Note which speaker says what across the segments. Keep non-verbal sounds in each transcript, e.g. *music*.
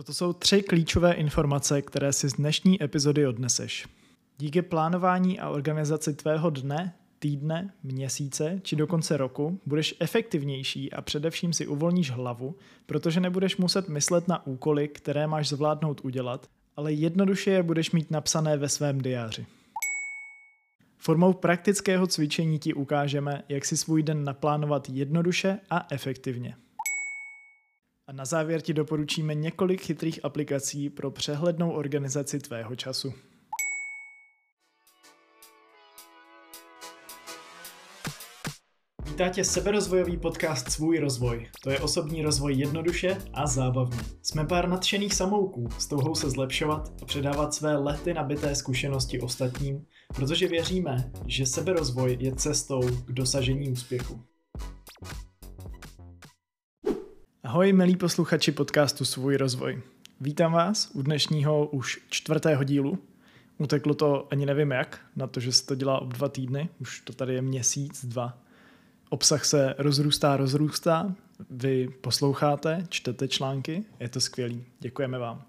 Speaker 1: Toto jsou tři klíčové informace, které si z dnešní epizody odneseš. Díky plánování a organizaci tvého dne, týdne, měsíce či dokonce roku budeš efektivnější a především si uvolníš hlavu, protože nebudeš muset myslet na úkoly, které máš zvládnout udělat, ale jednoduše je budeš mít napsané ve svém diáři. Formou praktického cvičení ti ukážeme, jak si svůj den naplánovat jednoduše a efektivně. A na závěr ti doporučíme několik chytrých aplikací pro přehlednou organizaci tvého času. Vítá tě seberozvojový podcast Svůj rozvoj. To je osobní rozvoj jednoduše a zábavně. Jsme pár nadšených samouků s touhou se zlepšovat a předávat své lety nabité zkušenosti ostatním, protože věříme, že seberozvoj je cestou k dosažení úspěchu. Ahoj milí posluchači podcastu Svůj rozvoj. Vítám vás u dnešního už čtvrtého dílu. Uteklo to ani nevím jak, na to, že se to dělá ob dva týdny, už to tady je měsíc, dva. Obsah se rozrůstá, rozrůstá, vy posloucháte, čtete články, je to skvělý, děkujeme vám.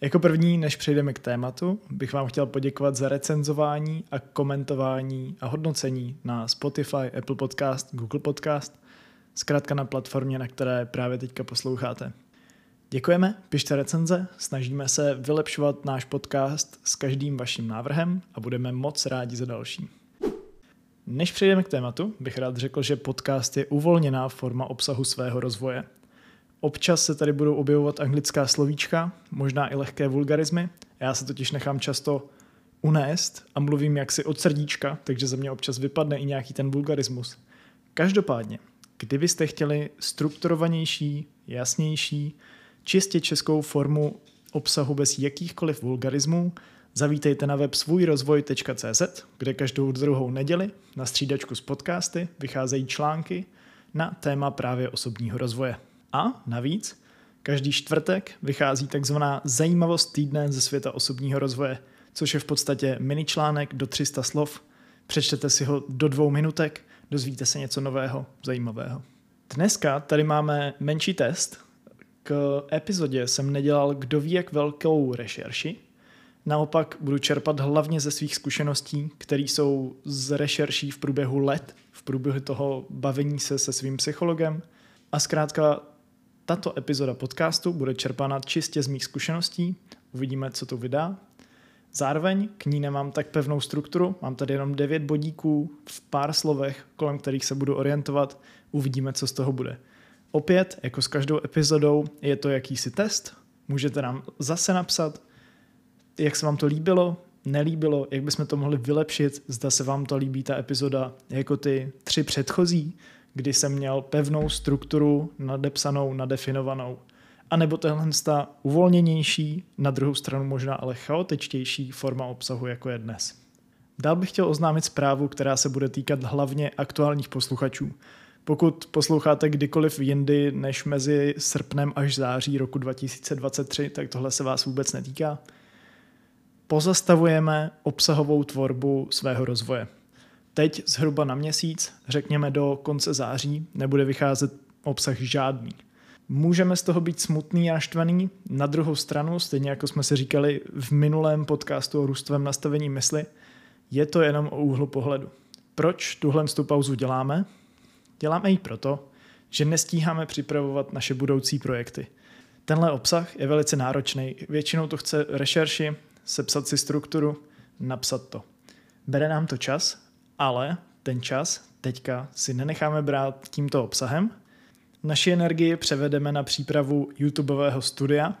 Speaker 1: Jako první, než přejdeme k tématu, bych vám chtěl poděkovat za recenzování a komentování a hodnocení na Spotify, Apple Podcast, Google Podcast – zkrátka na platformě, na které právě teďka posloucháte. Děkujeme, pište recenze, snažíme se vylepšovat náš podcast s každým vaším návrhem a budeme moc rádi za další. Než přejdeme k tématu, bych rád řekl, že podcast je uvolněná forma obsahu svého rozvoje. Občas se tady budou objevovat anglická slovíčka, možná i lehké vulgarizmy. Já se totiž nechám často unést a mluvím jaksi od srdíčka, takže ze mě občas vypadne i nějaký ten vulgarismus. Každopádně, Kdybyste chtěli strukturovanější, jasnější, čistě českou formu obsahu bez jakýchkoliv vulgarismů, zavítejte na web svůjrozvoj.cz, kde každou druhou neděli na střídačku s podcasty vycházejí články na téma právě osobního rozvoje. A navíc, každý čtvrtek vychází takzvaná zajímavost týdne ze světa osobního rozvoje, což je v podstatě mini článek do 300 slov. Přečtete si ho do dvou minutek dozvíte se něco nového, zajímavého. Dneska tady máme menší test. K epizodě jsem nedělal kdo ví jak velkou rešerši. Naopak budu čerpat hlavně ze svých zkušeností, které jsou z rešerší v průběhu let, v průběhu toho bavení se se svým psychologem. A zkrátka tato epizoda podcastu bude čerpána čistě z mých zkušeností. Uvidíme, co to vydá. Zároveň k ní nemám tak pevnou strukturu, mám tady jenom devět bodíků v pár slovech, kolem kterých se budu orientovat, uvidíme, co z toho bude. Opět, jako s každou epizodou, je to jakýsi test, můžete nám zase napsat, jak se vám to líbilo, nelíbilo, jak bychom to mohli vylepšit, zda se vám to líbí ta epizoda jako ty tři předchozí, kdy jsem měl pevnou strukturu nadepsanou, nadefinovanou a nebo tahle ta uvolněnější, na druhou stranu možná ale chaotičtější forma obsahu, jako je dnes. Dál bych chtěl oznámit zprávu, která se bude týkat hlavně aktuálních posluchačů. Pokud posloucháte kdykoliv jindy než mezi srpnem až září roku 2023, tak tohle se vás vůbec netýká. Pozastavujeme obsahovou tvorbu svého rozvoje. Teď zhruba na měsíc, řekněme do konce září, nebude vycházet obsah žádný. Můžeme z toho být smutný a naštvaný. Na druhou stranu, stejně jako jsme si říkali v minulém podcastu o růstovém nastavení mysli, je to jenom o úhlu pohledu. Proč tuhle tu pauzu děláme? Děláme ji proto, že nestíháme připravovat naše budoucí projekty. Tenhle obsah je velice náročný. Většinou to chce rešerši, sepsat si strukturu, napsat to. Bere nám to čas, ale ten čas teďka si nenecháme brát tímto obsahem, Naši energii převedeme na přípravu YouTubeového studia,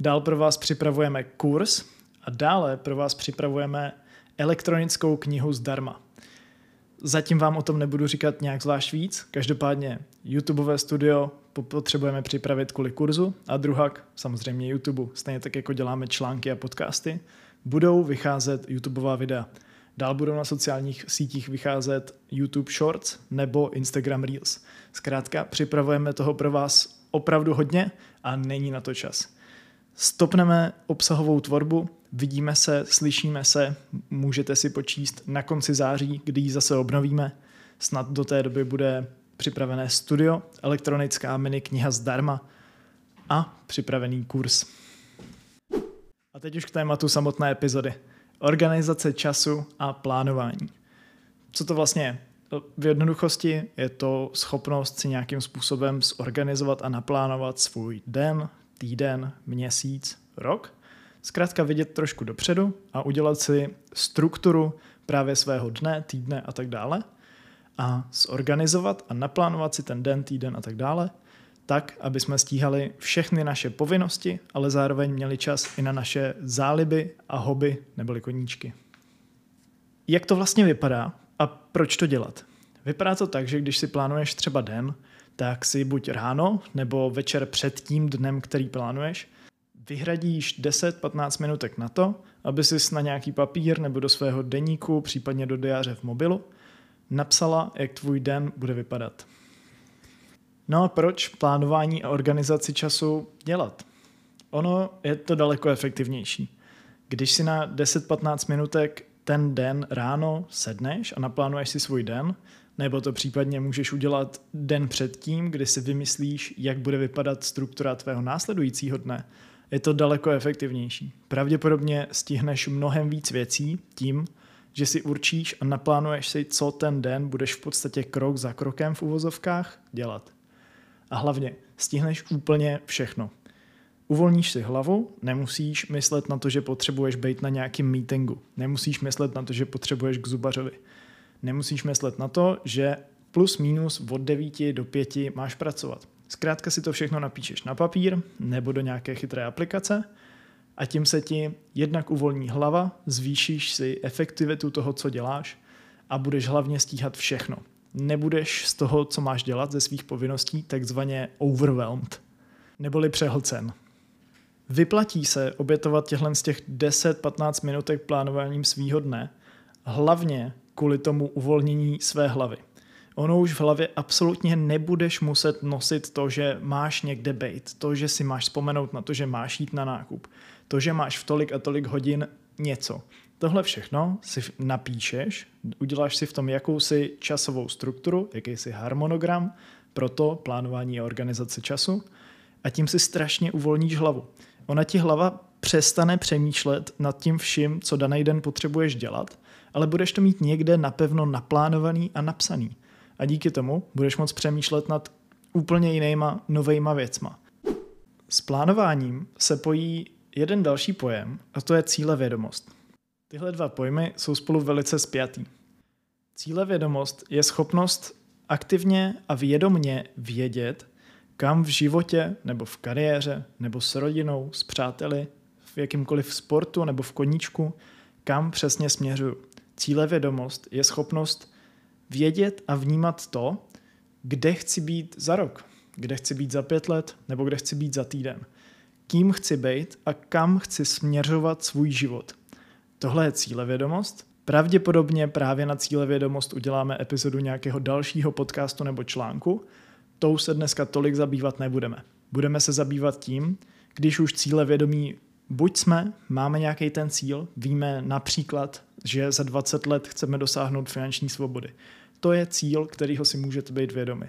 Speaker 1: dál pro vás připravujeme kurz a dále pro vás připravujeme elektronickou knihu zdarma. Zatím vám o tom nebudu říkat nějak zvlášť víc, každopádně YouTubeové studio potřebujeme připravit kvůli kurzu a druhak, samozřejmě YouTube, stejně tak jako děláme články a podcasty, budou vycházet YouTubeová videa. Dál budou na sociálních sítích vycházet YouTube Shorts nebo Instagram Reels. Zkrátka připravujeme toho pro vás opravdu hodně a není na to čas. Stopneme obsahovou tvorbu, vidíme se, slyšíme se, můžete si počíst na konci září, kdy ji zase obnovíme. Snad do té doby bude připravené studio, elektronická mini kniha zdarma a připravený kurz. A teď už k tématu samotné epizody. Organizace času a plánování. Co to vlastně je? V jednoduchosti je to schopnost si nějakým způsobem zorganizovat a naplánovat svůj den, týden, měsíc, rok. Zkrátka vidět trošku dopředu a udělat si strukturu právě svého dne, týdne a tak dále a zorganizovat a naplánovat si ten den, týden a tak dále, tak, aby jsme stíhali všechny naše povinnosti, ale zároveň měli čas i na naše záliby a hobby neboli koníčky. Jak to vlastně vypadá a proč to dělat? Vypadá to tak, že když si plánuješ třeba den, tak si buď ráno nebo večer před tím dnem, který plánuješ, vyhradíš 10-15 minutek na to, aby si na nějaký papír nebo do svého deníku, případně do diáře v mobilu, napsala, jak tvůj den bude vypadat. No a proč plánování a organizaci času dělat? Ono je to daleko efektivnější. Když si na 10-15 minutek ten den ráno sedneš a naplánuješ si svůj den, nebo to případně můžeš udělat den předtím, kdy si vymyslíš, jak bude vypadat struktura tvého následujícího dne, je to daleko efektivnější. Pravděpodobně stihneš mnohem víc věcí tím, že si určíš a naplánuješ si, co ten den budeš v podstatě krok za krokem v uvozovkách dělat. A hlavně stihneš úplně všechno. Uvolníš si hlavu, nemusíš myslet na to, že potřebuješ být na nějakém meetingu. Nemusíš myslet na to, že potřebuješ k zubařovi. Nemusíš myslet na to, že plus minus od 9 do 5 máš pracovat. Zkrátka si to všechno napíšeš na papír nebo do nějaké chytré aplikace a tím se ti jednak uvolní hlava, zvýšíš si efektivitu toho, co děláš a budeš hlavně stíhat všechno. Nebudeš z toho, co máš dělat, ze svých povinností, takzvaně overwhelmed, neboli přehlcen. Vyplatí se obětovat těchhle z těch 10-15 minutek plánováním svýho dne, hlavně kvůli tomu uvolnění své hlavy. Ono už v hlavě absolutně nebudeš muset nosit to, že máš někde být, to, že si máš vzpomenout na to, že máš jít na nákup, to, že máš v tolik a tolik hodin něco. Tohle všechno si napíšeš, uděláš si v tom jakousi časovou strukturu, jakýsi harmonogram pro to plánování a organizace času a tím si strašně uvolníš hlavu. Ona ti hlava přestane přemýšlet nad tím vším, co daný den potřebuješ dělat, ale budeš to mít někde napevno naplánovaný a napsaný. A díky tomu budeš moct přemýšlet nad úplně jinýma, novejma věcma. S plánováním se pojí jeden další pojem a to je cílevědomost. Tyhle dva pojmy jsou spolu velice spjatý. Cílevědomost je schopnost aktivně a vědomně vědět, kam v životě nebo v kariéře nebo s rodinou, s přáteli, v jakýmkoliv sportu nebo v koníčku, kam přesně směřuju. Cílevědomost je schopnost vědět a vnímat to, kde chci být za rok, kde chci být za pět let nebo kde chci být za týden. Kým chci být a kam chci směřovat svůj život. Tohle je cílevědomost. Pravděpodobně právě na cílevědomost uděláme epizodu nějakého dalšího podcastu nebo článku. Tou se dneska tolik zabývat nebudeme. Budeme se zabývat tím, když už cílevědomí buď jsme, máme nějaký ten cíl, víme například, že za 20 let chceme dosáhnout finanční svobody. To je cíl, kterýho si můžete být vědomi.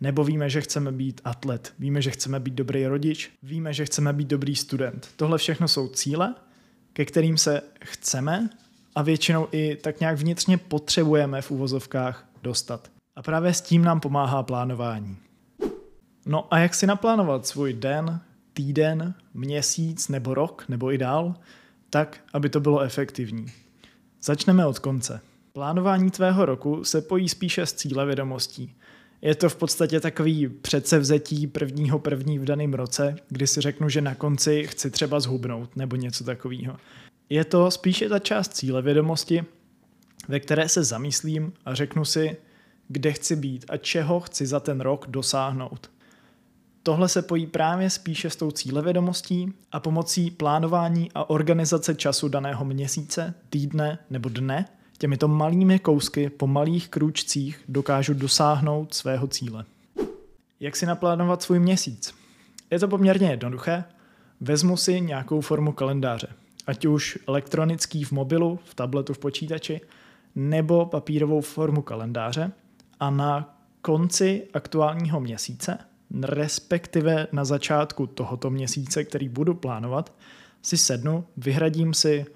Speaker 1: Nebo víme, že chceme být atlet, víme, že chceme být dobrý rodič, víme, že chceme být dobrý student. Tohle všechno jsou cíle, ke kterým se chceme a většinou i tak nějak vnitřně potřebujeme v uvozovkách dostat. A právě s tím nám pomáhá plánování. No a jak si naplánovat svůj den, týden, měsíc nebo rok nebo i dál, tak, aby to bylo efektivní. Začneme od konce. Plánování tvého roku se pojí spíše s cíle vědomostí. Je to v podstatě takový předsevzetí prvního první v daném roce, kdy si řeknu, že na konci chci třeba zhubnout nebo něco takového. Je to spíše ta část cíle vědomosti, ve které se zamyslím a řeknu si, kde chci být a čeho chci za ten rok dosáhnout. Tohle se pojí právě spíše s tou cílevědomostí a pomocí plánování a organizace času daného měsíce, týdne nebo dne těmito malými kousky po malých krůčcích dokážu dosáhnout svého cíle. Jak si naplánovat svůj měsíc? Je to poměrně jednoduché. Vezmu si nějakou formu kalendáře, ať už elektronický v mobilu, v tabletu, v počítači, nebo papírovou formu kalendáře a na konci aktuálního měsíce respektive na začátku tohoto měsíce, který budu plánovat, si sednu, vyhradím si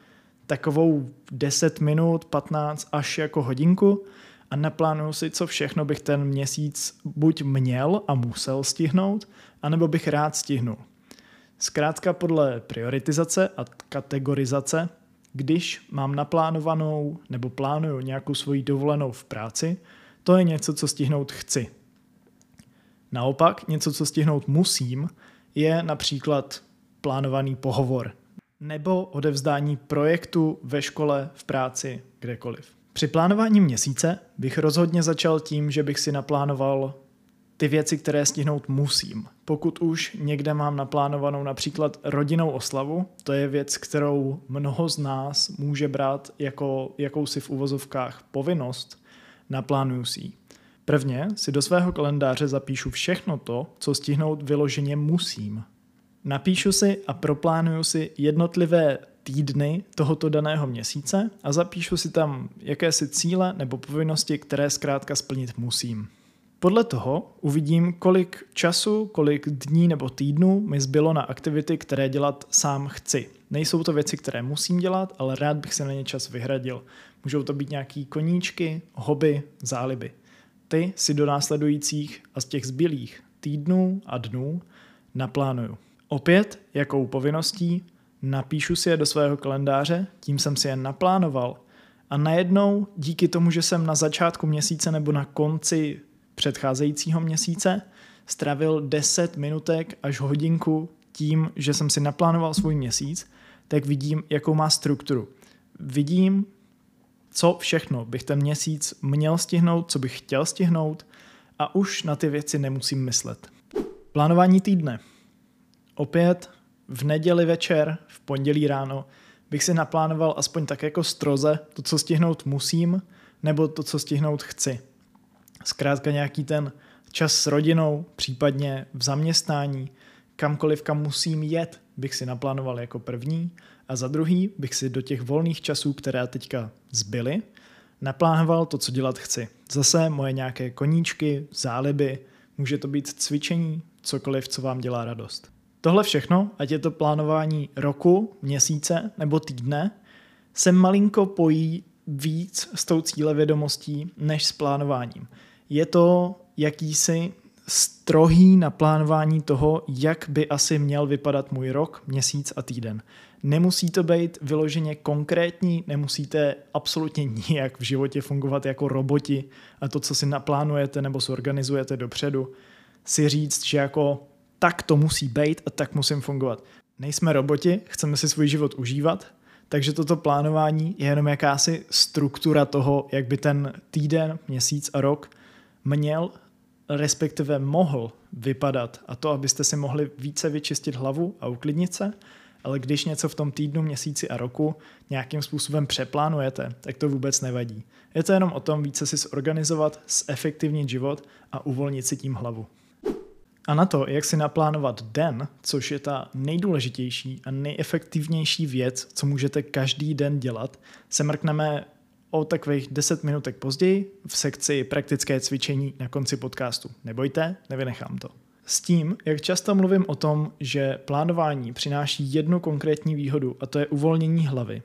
Speaker 1: takovou 10 minut, 15 až jako hodinku a naplánuju si, co všechno bych ten měsíc buď měl a musel stihnout, anebo bych rád stihnul. Zkrátka podle prioritizace a kategorizace, když mám naplánovanou nebo plánuju nějakou svoji dovolenou v práci, to je něco, co stihnout chci. Naopak, něco, co stihnout musím, je například plánovaný pohovor nebo odevzdání projektu ve škole, v práci, kdekoliv. Při plánování měsíce bych rozhodně začal tím, že bych si naplánoval ty věci, které stihnout musím. Pokud už někde mám naplánovanou například rodinnou oslavu, to je věc, kterou mnoho z nás může brát jako jakousi v uvozovkách povinnost, naplánuju si ji. Prvně si do svého kalendáře zapíšu všechno to, co stihnout vyloženě musím. Napíšu si a proplánuju si jednotlivé týdny tohoto daného měsíce a zapíšu si tam jakési cíle nebo povinnosti, které zkrátka splnit musím. Podle toho uvidím, kolik času, kolik dní nebo týdnů mi zbylo na aktivity, které dělat sám chci. Nejsou to věci, které musím dělat, ale rád bych se na ně čas vyhradil. Můžou to být nějaký koníčky, hobby, záliby. Ty si do následujících a z těch zbylých týdnů a dnů naplánuju. Opět, jakou povinností, napíšu si je do svého kalendáře, tím jsem si je naplánoval a najednou díky tomu, že jsem na začátku měsíce nebo na konci předcházejícího měsíce stravil 10 minutek až hodinku tím, že jsem si naplánoval svůj měsíc, tak vidím, jakou má strukturu. Vidím, co všechno bych ten měsíc měl stihnout, co bych chtěl stihnout a už na ty věci nemusím myslet. Plánování týdne. Opět v neděli večer, v pondělí ráno bych si naplánoval aspoň tak jako stroze to, co stihnout musím, nebo to, co stihnout chci. Zkrátka nějaký ten čas s rodinou, případně v zaměstnání, kamkoliv, kam musím jet, bych si naplánoval jako první a za druhý bych si do těch volných časů, které teďka zbyly, naplánoval to, co dělat chci. Zase moje nějaké koníčky, záliby, může to být cvičení, cokoliv, co vám dělá radost. Tohle všechno, ať je to plánování roku, měsíce nebo týdne, se malinko pojí víc s tou cílevědomostí než s plánováním. Je to jakýsi strohý naplánování toho, jak by asi měl vypadat můj rok, měsíc a týden. Nemusí to být vyloženě konkrétní, nemusíte absolutně *laughs* nijak v životě fungovat jako roboti a to, co si naplánujete nebo zorganizujete dopředu, si říct, že jako tak to musí být a tak musím fungovat. Nejsme roboti, chceme si svůj život užívat, takže toto plánování je jenom jakási struktura toho, jak by ten týden, měsíc a rok měl, respektive mohl vypadat. A to, abyste si mohli více vyčistit hlavu a uklidnit se, ale když něco v tom týdnu, měsíci a roku nějakým způsobem přeplánujete, tak to vůbec nevadí. Je to jenom o tom více si zorganizovat, zefektivnit život a uvolnit si tím hlavu. A na to, jak si naplánovat den, což je ta nejdůležitější a nejefektivnější věc, co můžete každý den dělat, se mrkneme o takových 10 minutek později v sekci praktické cvičení na konci podcastu. Nebojte, nevynechám to. S tím, jak často mluvím o tom, že plánování přináší jednu konkrétní výhodu a to je uvolnění hlavy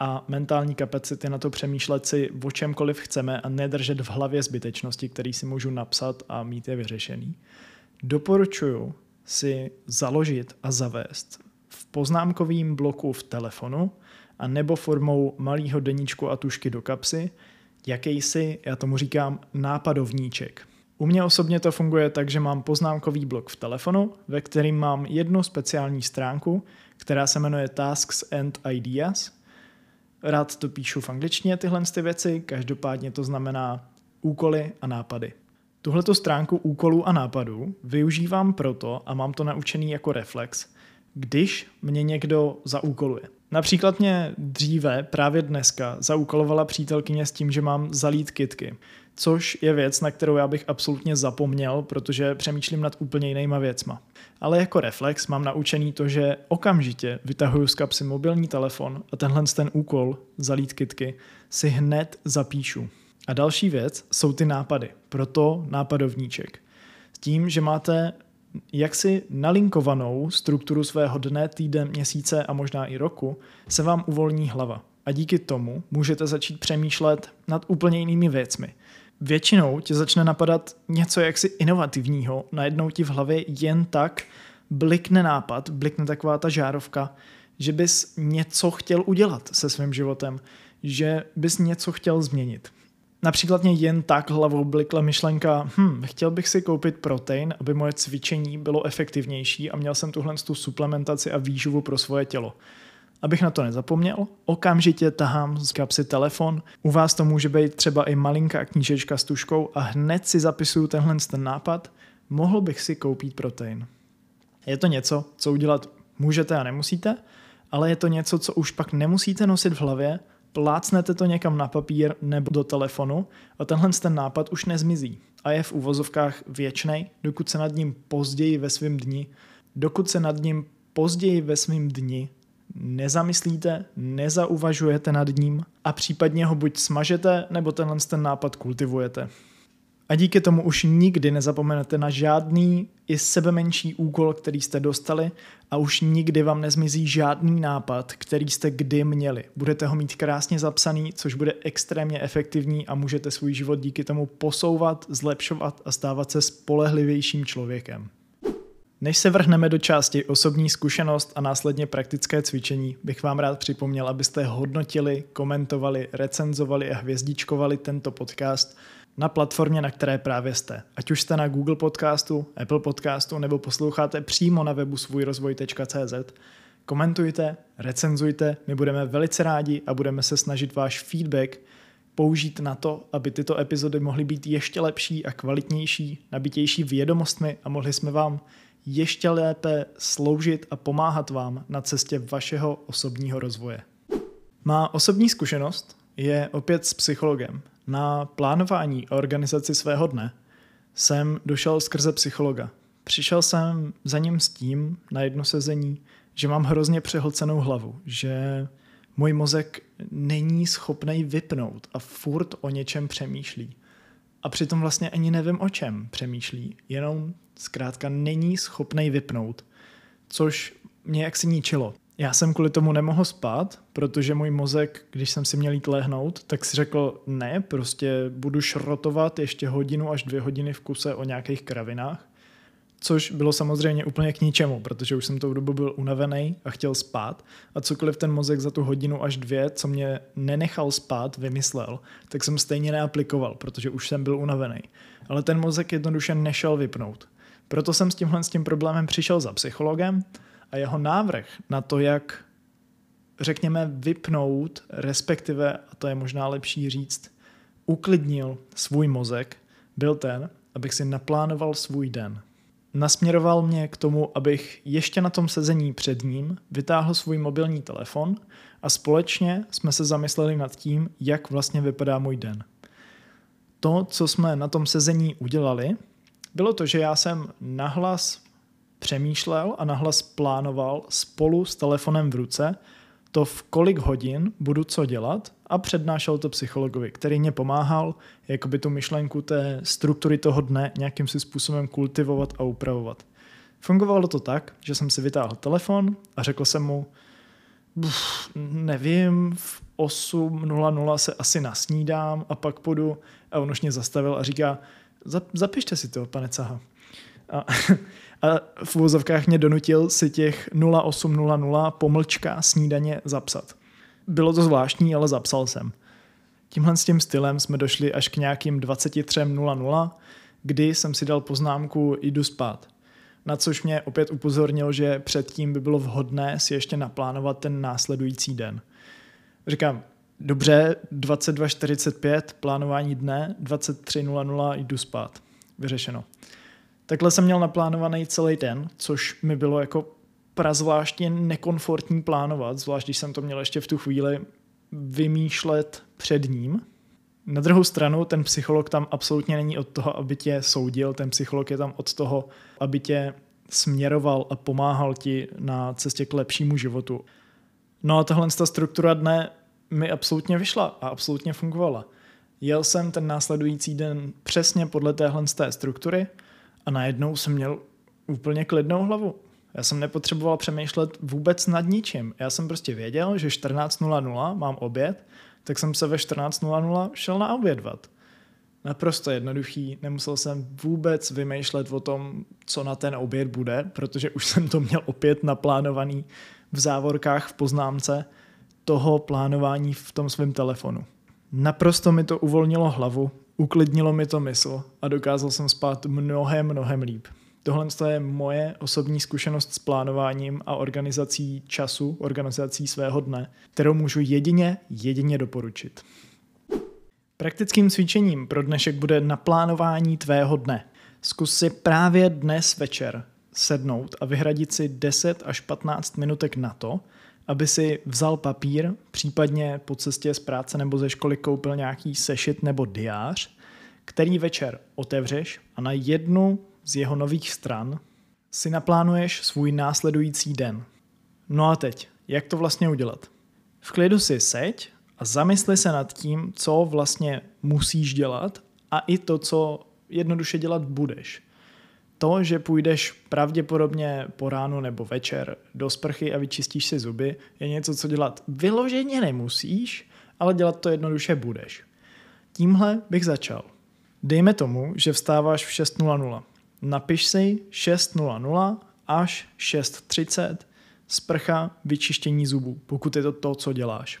Speaker 1: a mentální kapacity na to přemýšlet si o čemkoliv chceme a nedržet v hlavě zbytečnosti, který si můžu napsat a mít je vyřešený, doporučuji si založit a zavést v poznámkovém bloku v telefonu a nebo formou malého deníčku a tušky do kapsy jakýsi, já tomu říkám, nápadovníček. U mě osobně to funguje tak, že mám poznámkový blok v telefonu, ve kterým mám jednu speciální stránku, která se jmenuje Tasks and Ideas. Rád to píšu v angličtině tyhle ty věci, každopádně to znamená úkoly a nápady. Tuhleto stránku úkolů a nápadů využívám proto a mám to naučený jako reflex, když mě někdo zaúkoluje. Například mě dříve, právě dneska, zaúkolovala přítelkyně s tím, že mám zalít kitky, což je věc, na kterou já bych absolutně zapomněl, protože přemýšlím nad úplně jinýma věcma. Ale jako reflex mám naučený to, že okamžitě vytahuju z kapsy mobilní telefon a tenhle ten úkol, zalít kitky, si hned zapíšu. A další věc jsou ty nápady, proto nápadovníček. tím, že máte jaksi nalinkovanou strukturu svého dne, týden, měsíce a možná i roku, se vám uvolní hlava. A díky tomu můžete začít přemýšlet nad úplně jinými věcmi. Většinou tě začne napadat něco jaksi inovativního, najednou ti v hlavě jen tak blikne nápad, blikne taková ta žárovka, že bys něco chtěl udělat se svým životem, že bys něco chtěl změnit. Například mě jen tak hlavou blikla myšlenka, hm, chtěl bych si koupit protein, aby moje cvičení bylo efektivnější a měl jsem tuhle tu suplementaci a výživu pro svoje tělo. Abych na to nezapomněl, okamžitě tahám z kapsy telefon. U vás to může být třeba i malinká knížečka s tuškou a hned si zapisuju tenhle ten nápad, mohl bych si koupit protein. Je to něco, co udělat můžete a nemusíte, ale je to něco, co už pak nemusíte nosit v hlavě, plácnete to někam na papír nebo do telefonu a tenhle ten nápad už nezmizí a je v uvozovkách věčný, dokud se nad ním později ve svém dni, dokud se nad ním později ve svém dni nezamyslíte, nezauvažujete nad ním a případně ho buď smažete, nebo tenhle ten nápad kultivujete. A díky tomu už nikdy nezapomenete na žádný i sebe menší úkol, který jste dostali a už nikdy vám nezmizí žádný nápad, který jste kdy měli. Budete ho mít krásně zapsaný, což bude extrémně efektivní a můžete svůj život díky tomu posouvat, zlepšovat a stávat se spolehlivějším člověkem. Než se vrhneme do části osobní zkušenost a následně praktické cvičení, bych vám rád připomněl, abyste hodnotili, komentovali, recenzovali a hvězdičkovali tento podcast na platformě, na které právě jste. Ať už jste na Google Podcastu, Apple Podcastu nebo posloucháte přímo na webu svůjrozvoj.cz, komentujte, recenzujte, my budeme velice rádi a budeme se snažit váš feedback použít na to, aby tyto epizody mohly být ještě lepší a kvalitnější, nabitější vědomostmi a mohli jsme vám ještě lépe sloužit a pomáhat vám na cestě vašeho osobního rozvoje. Má osobní zkušenost je opět s psychologem. Na plánování a organizaci svého dne jsem došel skrze psychologa. Přišel jsem za ním s tím na jedno sezení, že mám hrozně přehlcenou hlavu, že můj mozek není schopný vypnout a furt o něčem přemýšlí. A přitom vlastně ani nevím, o čem přemýšlí, jenom zkrátka není schopný vypnout, což mě jaksi ničilo. Já jsem kvůli tomu nemohl spát, protože můj mozek, když jsem si měl jít lehnout, tak si řekl, ne, prostě budu šrotovat ještě hodinu až dvě hodiny v kuse o nějakých kravinách, což bylo samozřejmě úplně k ničemu, protože už jsem tou dobu byl unavený a chtěl spát a cokoliv ten mozek za tu hodinu až dvě, co mě nenechal spát, vymyslel, tak jsem stejně neaplikoval, protože už jsem byl unavený. Ale ten mozek jednoduše nešel vypnout. Proto jsem s tímhle s tím problémem přišel za psychologem a jeho návrh na to, jak řekněme vypnout, respektive, a to je možná lepší říct, uklidnil svůj mozek, byl ten, abych si naplánoval svůj den. Nasměroval mě k tomu, abych ještě na tom sezení před ním vytáhl svůj mobilní telefon a společně jsme se zamysleli nad tím, jak vlastně vypadá můj den. To, co jsme na tom sezení udělali, bylo to, že já jsem nahlas přemýšlel a nahlas plánoval spolu s telefonem v ruce to, v kolik hodin budu co dělat a přednášel to psychologovi, který mě pomáhal jakoby tu myšlenku té struktury toho dne nějakým si způsobem kultivovat a upravovat. Fungovalo to tak, že jsem si vytáhl telefon a řekl jsem mu, nevím, v 8.00 se asi nasnídám a pak půjdu a on už mě zastavil a říká, zapište si to, pane Caha. A, a v úvozovkách mě donutil si těch 0800 pomlčka snídaně zapsat. Bylo to zvláštní, ale zapsal jsem. Tímhle s tím stylem jsme došli až k nějakým 23.00, kdy jsem si dal poznámku jdu spát. Na což mě opět upozornil, že předtím by bylo vhodné si ještě naplánovat ten následující den. Říkám, dobře, 22.45 plánování dne, 23.00 jdu spát. Vyřešeno. Takhle jsem měl naplánovaný celý den, což mi bylo jako prazvláštně nekomfortní plánovat, zvlášť když jsem to měl ještě v tu chvíli vymýšlet před ním. Na druhou stranu ten psycholog tam absolutně není od toho, aby tě soudil, ten psycholog je tam od toho, aby tě směroval a pomáhal ti na cestě k lepšímu životu. No a tahle ta struktura dne mi absolutně vyšla a absolutně fungovala. Jel jsem ten následující den přesně podle téhle struktury a najednou jsem měl úplně klidnou hlavu. Já jsem nepotřeboval přemýšlet vůbec nad ničím. Já jsem prostě věděl, že 14.00 mám oběd, tak jsem se ve 14.00 šel naobědvat. Naprosto jednoduchý, nemusel jsem vůbec vymýšlet o tom, co na ten oběd bude, protože už jsem to měl opět naplánovaný v závorkách v poznámce toho plánování v tom svém telefonu. Naprosto mi to uvolnilo hlavu, uklidnilo mi to mysl a dokázal jsem spát mnohem, mnohem líp. Tohle je moje osobní zkušenost s plánováním a organizací času, organizací svého dne, kterou můžu jedině, jedině doporučit. Praktickým cvičením pro dnešek bude naplánování tvého dne. Zkus si právě dnes večer sednout a vyhradit si 10 až 15 minutek na to, aby si vzal papír, případně po cestě z práce nebo ze školy koupil nějaký sešit nebo diář, který večer otevřeš a na jednu z jeho nových stran si naplánuješ svůj následující den. No a teď, jak to vlastně udělat? V klidu si seď a zamysli se nad tím, co vlastně musíš dělat a i to, co jednoduše dělat budeš. To, že půjdeš pravděpodobně po ránu nebo večer do sprchy a vyčistíš si zuby, je něco, co dělat vyloženě nemusíš, ale dělat to jednoduše budeš. Tímhle bych začal. Dejme tomu, že vstáváš v 6.00. Napiš si 6.00 až 6.30 sprcha vyčištění zubů, pokud je to to, co děláš.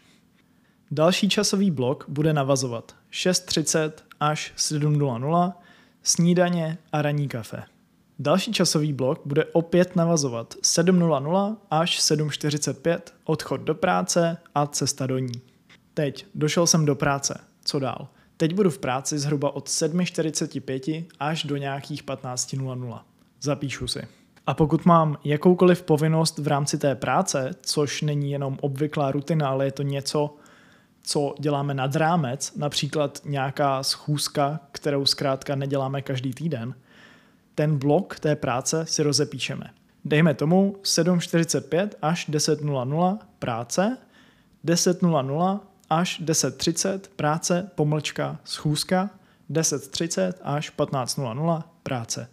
Speaker 1: Další časový blok bude navazovat 6.30 až 7.00 snídaně a ranní kafe. Další časový blok bude opět navazovat 7.00 až 7.45 odchod do práce a cesta do ní. Teď došel jsem do práce. Co dál? Teď budu v práci zhruba od 7.45 až do nějakých 15.00. Zapíšu si. A pokud mám jakoukoliv povinnost v rámci té práce, což není jenom obvyklá rutina, ale je to něco, co děláme nad rámec, například nějaká schůzka, kterou zkrátka neděláme každý týden, ten blok té práce si rozepíšeme. Dejme tomu 7.45 až 10.00 práce, 10.00 až 10.30 práce, pomlčka, schůzka, 10.30 až 15.00 práce.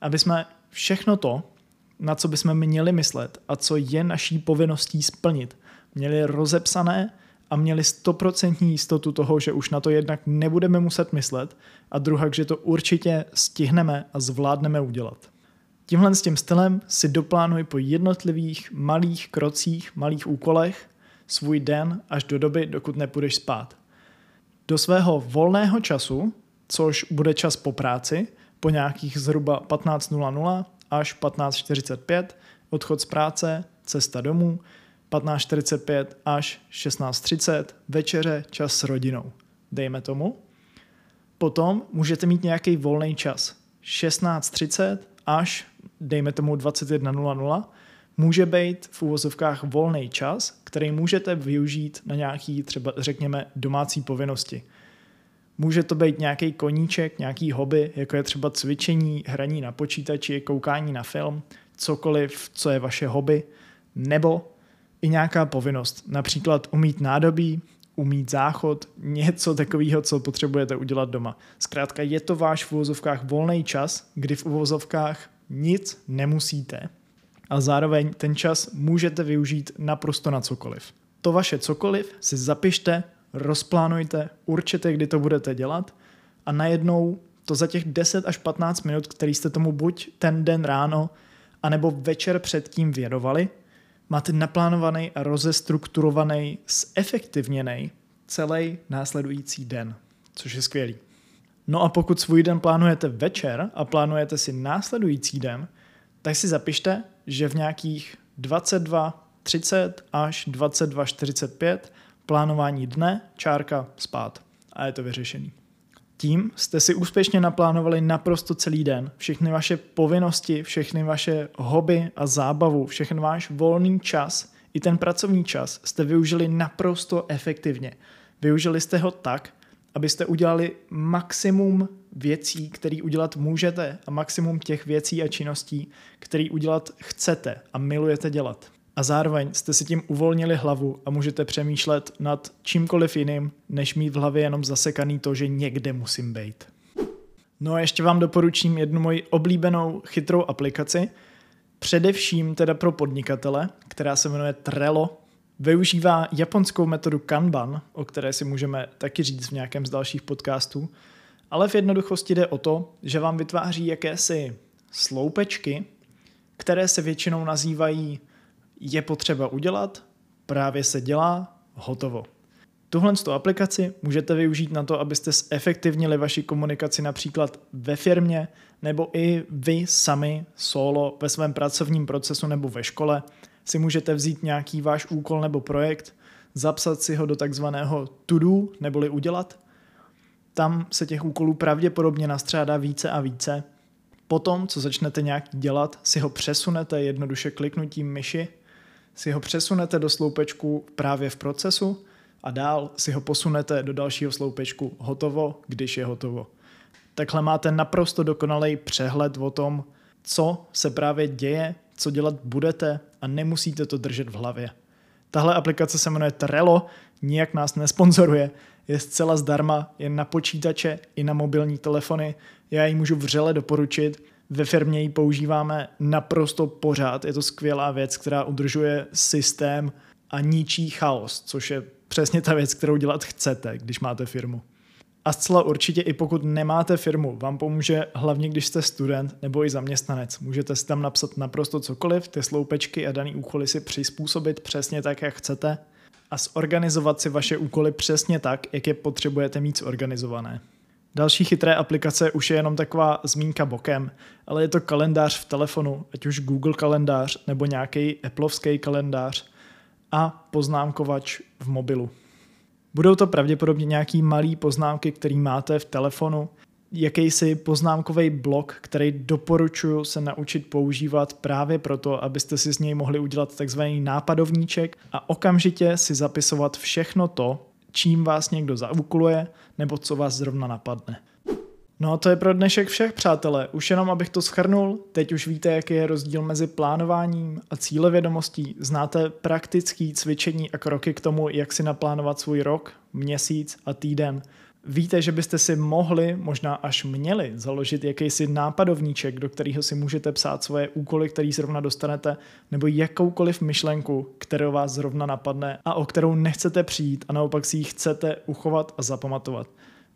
Speaker 1: Aby jsme všechno to, na co bychom měli myslet a co je naší povinností splnit, měli rozepsané a měli stoprocentní jistotu toho, že už na to jednak nebudeme muset myslet a druhá, že to určitě stihneme a zvládneme udělat. Tímhle s tím stylem si doplánuj po jednotlivých malých krocích, malých úkolech svůj den až do doby, dokud nepůjdeš spát. Do svého volného času, což bude čas po práci, po nějakých zhruba 15.00 až 15.45, odchod z práce, cesta domů, 15.45 až 16.30, večeře, čas s rodinou. Dejme tomu. Potom můžete mít nějaký volný čas. 16.30 až, dejme tomu 21.00, může být v úvozovkách volný čas, který můžete využít na nějaký třeba řekněme domácí povinnosti. Může to být nějaký koníček, nějaký hobby, jako je třeba cvičení, hraní na počítači, koukání na film, cokoliv, co je vaše hobby, nebo i nějaká povinnost, například umít nádobí, umít záchod, něco takového, co potřebujete udělat doma. Zkrátka je to váš v uvozovkách volný čas, kdy v uvozovkách nic nemusíte a zároveň ten čas můžete využít naprosto na cokoliv. To vaše cokoliv si zapište, rozplánujte, určitě, kdy to budete dělat a najednou to za těch 10 až 15 minut, který jste tomu buď ten den ráno, anebo večer předtím věnovali, máte naplánovaný a rozestrukturovaný, zefektivněný celý následující den, což je skvělý. No a pokud svůj den plánujete večer a plánujete si následující den, tak si zapište, že v nějakých 22.30 až 22.45 plánování dne, čárka, spát. A je to vyřešený. Tím jste si úspěšně naplánovali naprosto celý den. Všechny vaše povinnosti, všechny vaše hobby a zábavu, všechny váš volný čas i ten pracovní čas jste využili naprosto efektivně. Využili jste ho tak, abyste udělali maximum věcí, které udělat můžete a maximum těch věcí a činností, které udělat chcete a milujete dělat a zároveň jste si tím uvolnili hlavu a můžete přemýšlet nad čímkoliv jiným, než mít v hlavě jenom zasekaný to, že někde musím být. No a ještě vám doporučím jednu moji oblíbenou chytrou aplikaci, především teda pro podnikatele, která se jmenuje Trello. Využívá japonskou metodu Kanban, o které si můžeme taky říct v nějakém z dalších podcastů, ale v jednoduchosti jde o to, že vám vytváří jakési sloupečky, které se většinou nazývají je potřeba udělat, právě se dělá, hotovo. Tuhle aplikaci můžete využít na to, abyste zefektivnili vaši komunikaci například ve firmě nebo i vy sami solo ve svém pracovním procesu nebo ve škole si můžete vzít nějaký váš úkol nebo projekt, zapsat si ho do takzvaného to-do neboli udělat. Tam se těch úkolů pravděpodobně nastřádá více a více. Potom, co začnete nějak dělat, si ho přesunete jednoduše kliknutím myši, si ho přesunete do sloupečku právě v procesu a dál si ho posunete do dalšího sloupečku hotovo, když je hotovo. Takhle máte naprosto dokonalý přehled o tom, co se právě děje, co dělat budete a nemusíte to držet v hlavě. Tahle aplikace se jmenuje Trello, nijak nás nesponzoruje, je zcela zdarma, je na počítače i na mobilní telefony. Já ji můžu vřele doporučit. Ve firmě ji používáme naprosto pořád. Je to skvělá věc, která udržuje systém a ničí chaos, což je přesně ta věc, kterou dělat chcete, když máte firmu. A zcela určitě i pokud nemáte firmu, vám pomůže hlavně, když jste student nebo i zaměstnanec. Můžete si tam napsat naprosto cokoliv, ty sloupečky a daný úkoly si přizpůsobit přesně tak, jak chcete a zorganizovat si vaše úkoly přesně tak, jak je potřebujete mít zorganizované. Další chytré aplikace už je jenom taková zmínka bokem, ale je to kalendář v telefonu, ať už Google kalendář nebo nějaký Appleovský kalendář a poznámkovač v mobilu. Budou to pravděpodobně nějaký malý poznámky, který máte v telefonu, jakýsi poznámkový blok, který doporučuji se naučit používat právě proto, abyste si z něj mohli udělat takzvaný nápadovníček a okamžitě si zapisovat všechno to, čím vás někdo zaúkoluje nebo co vás zrovna napadne. No a to je pro dnešek všech, přátelé. Už jenom abych to schrnul, teď už víte, jaký je rozdíl mezi plánováním a cílevědomostí. Znáte praktický cvičení a kroky k tomu, jak si naplánovat svůj rok, měsíc a týden. Víte, že byste si mohli, možná až měli, založit jakýsi nápadovníček, do kterého si můžete psát svoje úkoly, který zrovna dostanete, nebo jakoukoliv myšlenku, kterou vás zrovna napadne a o kterou nechcete přijít a naopak si ji chcete uchovat a zapamatovat.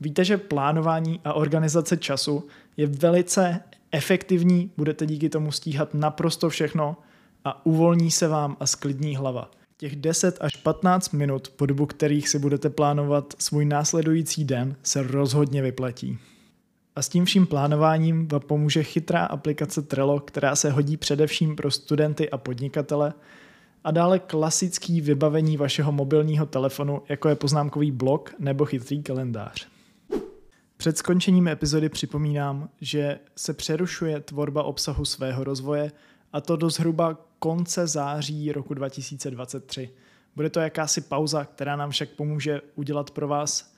Speaker 1: Víte, že plánování a organizace času je velice efektivní, budete díky tomu stíhat naprosto všechno a uvolní se vám a sklidní hlava. Těch 10 až 15 minut, po dobu kterých si budete plánovat svůj následující den, se rozhodně vyplatí. A s tím vším plánováním vám pomůže chytrá aplikace Trello, která se hodí především pro studenty a podnikatele, a dále klasický vybavení vašeho mobilního telefonu, jako je poznámkový blok nebo chytrý kalendář. Před skončením epizody připomínám, že se přerušuje tvorba obsahu svého rozvoje a to do zhruba konce září roku 2023. Bude to jakási pauza, která nám však pomůže udělat pro vás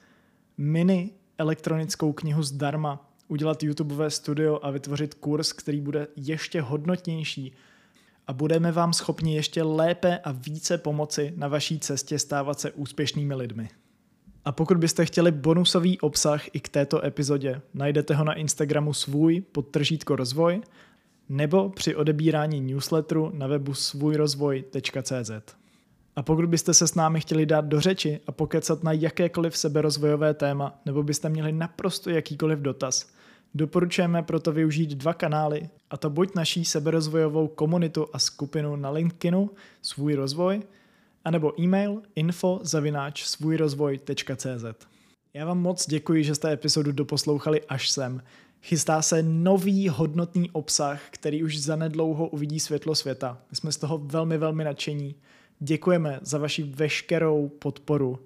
Speaker 1: mini elektronickou knihu zdarma, udělat YouTubeové studio a vytvořit kurz, který bude ještě hodnotnější a budeme vám schopni ještě lépe a více pomoci na vaší cestě stávat se úspěšnými lidmi. A pokud byste chtěli bonusový obsah i k této epizodě, najdete ho na Instagramu svůj podtržítko rozvoj nebo při odebírání newsletteru na webu svůjrozvoj.cz. A pokud byste se s námi chtěli dát do řeči a pokecat na jakékoliv seberozvojové téma, nebo byste měli naprosto jakýkoliv dotaz, doporučujeme proto využít dva kanály, a to buď naší seberozvojovou komunitu a skupinu na LinkedInu Svůj rozvoj, anebo e-mail info zavináč svůjrozvoj.cz. Já vám moc děkuji, že jste epizodu doposlouchali až sem. Chystá se nový hodnotný obsah, který už zanedlouho uvidí světlo světa. My jsme z toho velmi, velmi nadšení. Děkujeme za vaši veškerou podporu.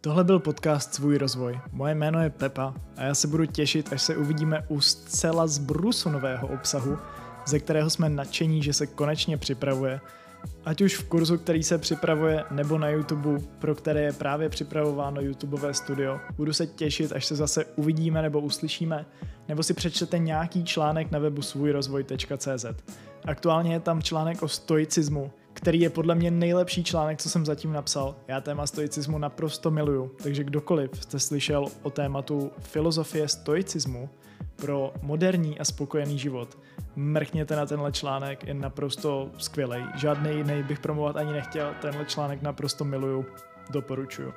Speaker 1: Tohle byl podcast Svůj rozvoj. Moje jméno je Pepa a já se budu těšit, až se uvidíme u zcela zbrusu nového obsahu, ze kterého jsme nadšení, že se konečně připravuje Ať už v kurzu, který se připravuje, nebo na YouTube, pro které je právě připravováno YouTubeové studio. Budu se těšit, až se zase uvidíme nebo uslyšíme, nebo si přečtete nějaký článek na webu svůjrozvoj.cz. Aktuálně je tam článek o stoicismu, který je podle mě nejlepší článek, co jsem zatím napsal. Já téma stoicismu naprosto miluju, takže kdokoliv jste slyšel o tématu filozofie stoicismu pro moderní a spokojený život, mrkněte na tenhle článek, je naprosto skvělý. Žádný jiný bych promovat ani nechtěl, tenhle článek naprosto miluju, doporučuju.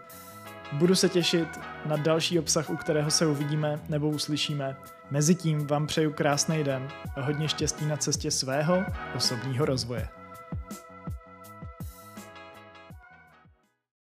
Speaker 1: Budu se těšit na další obsah, u kterého se uvidíme nebo uslyšíme. Mezitím vám přeju krásný den a hodně štěstí na cestě svého osobního rozvoje.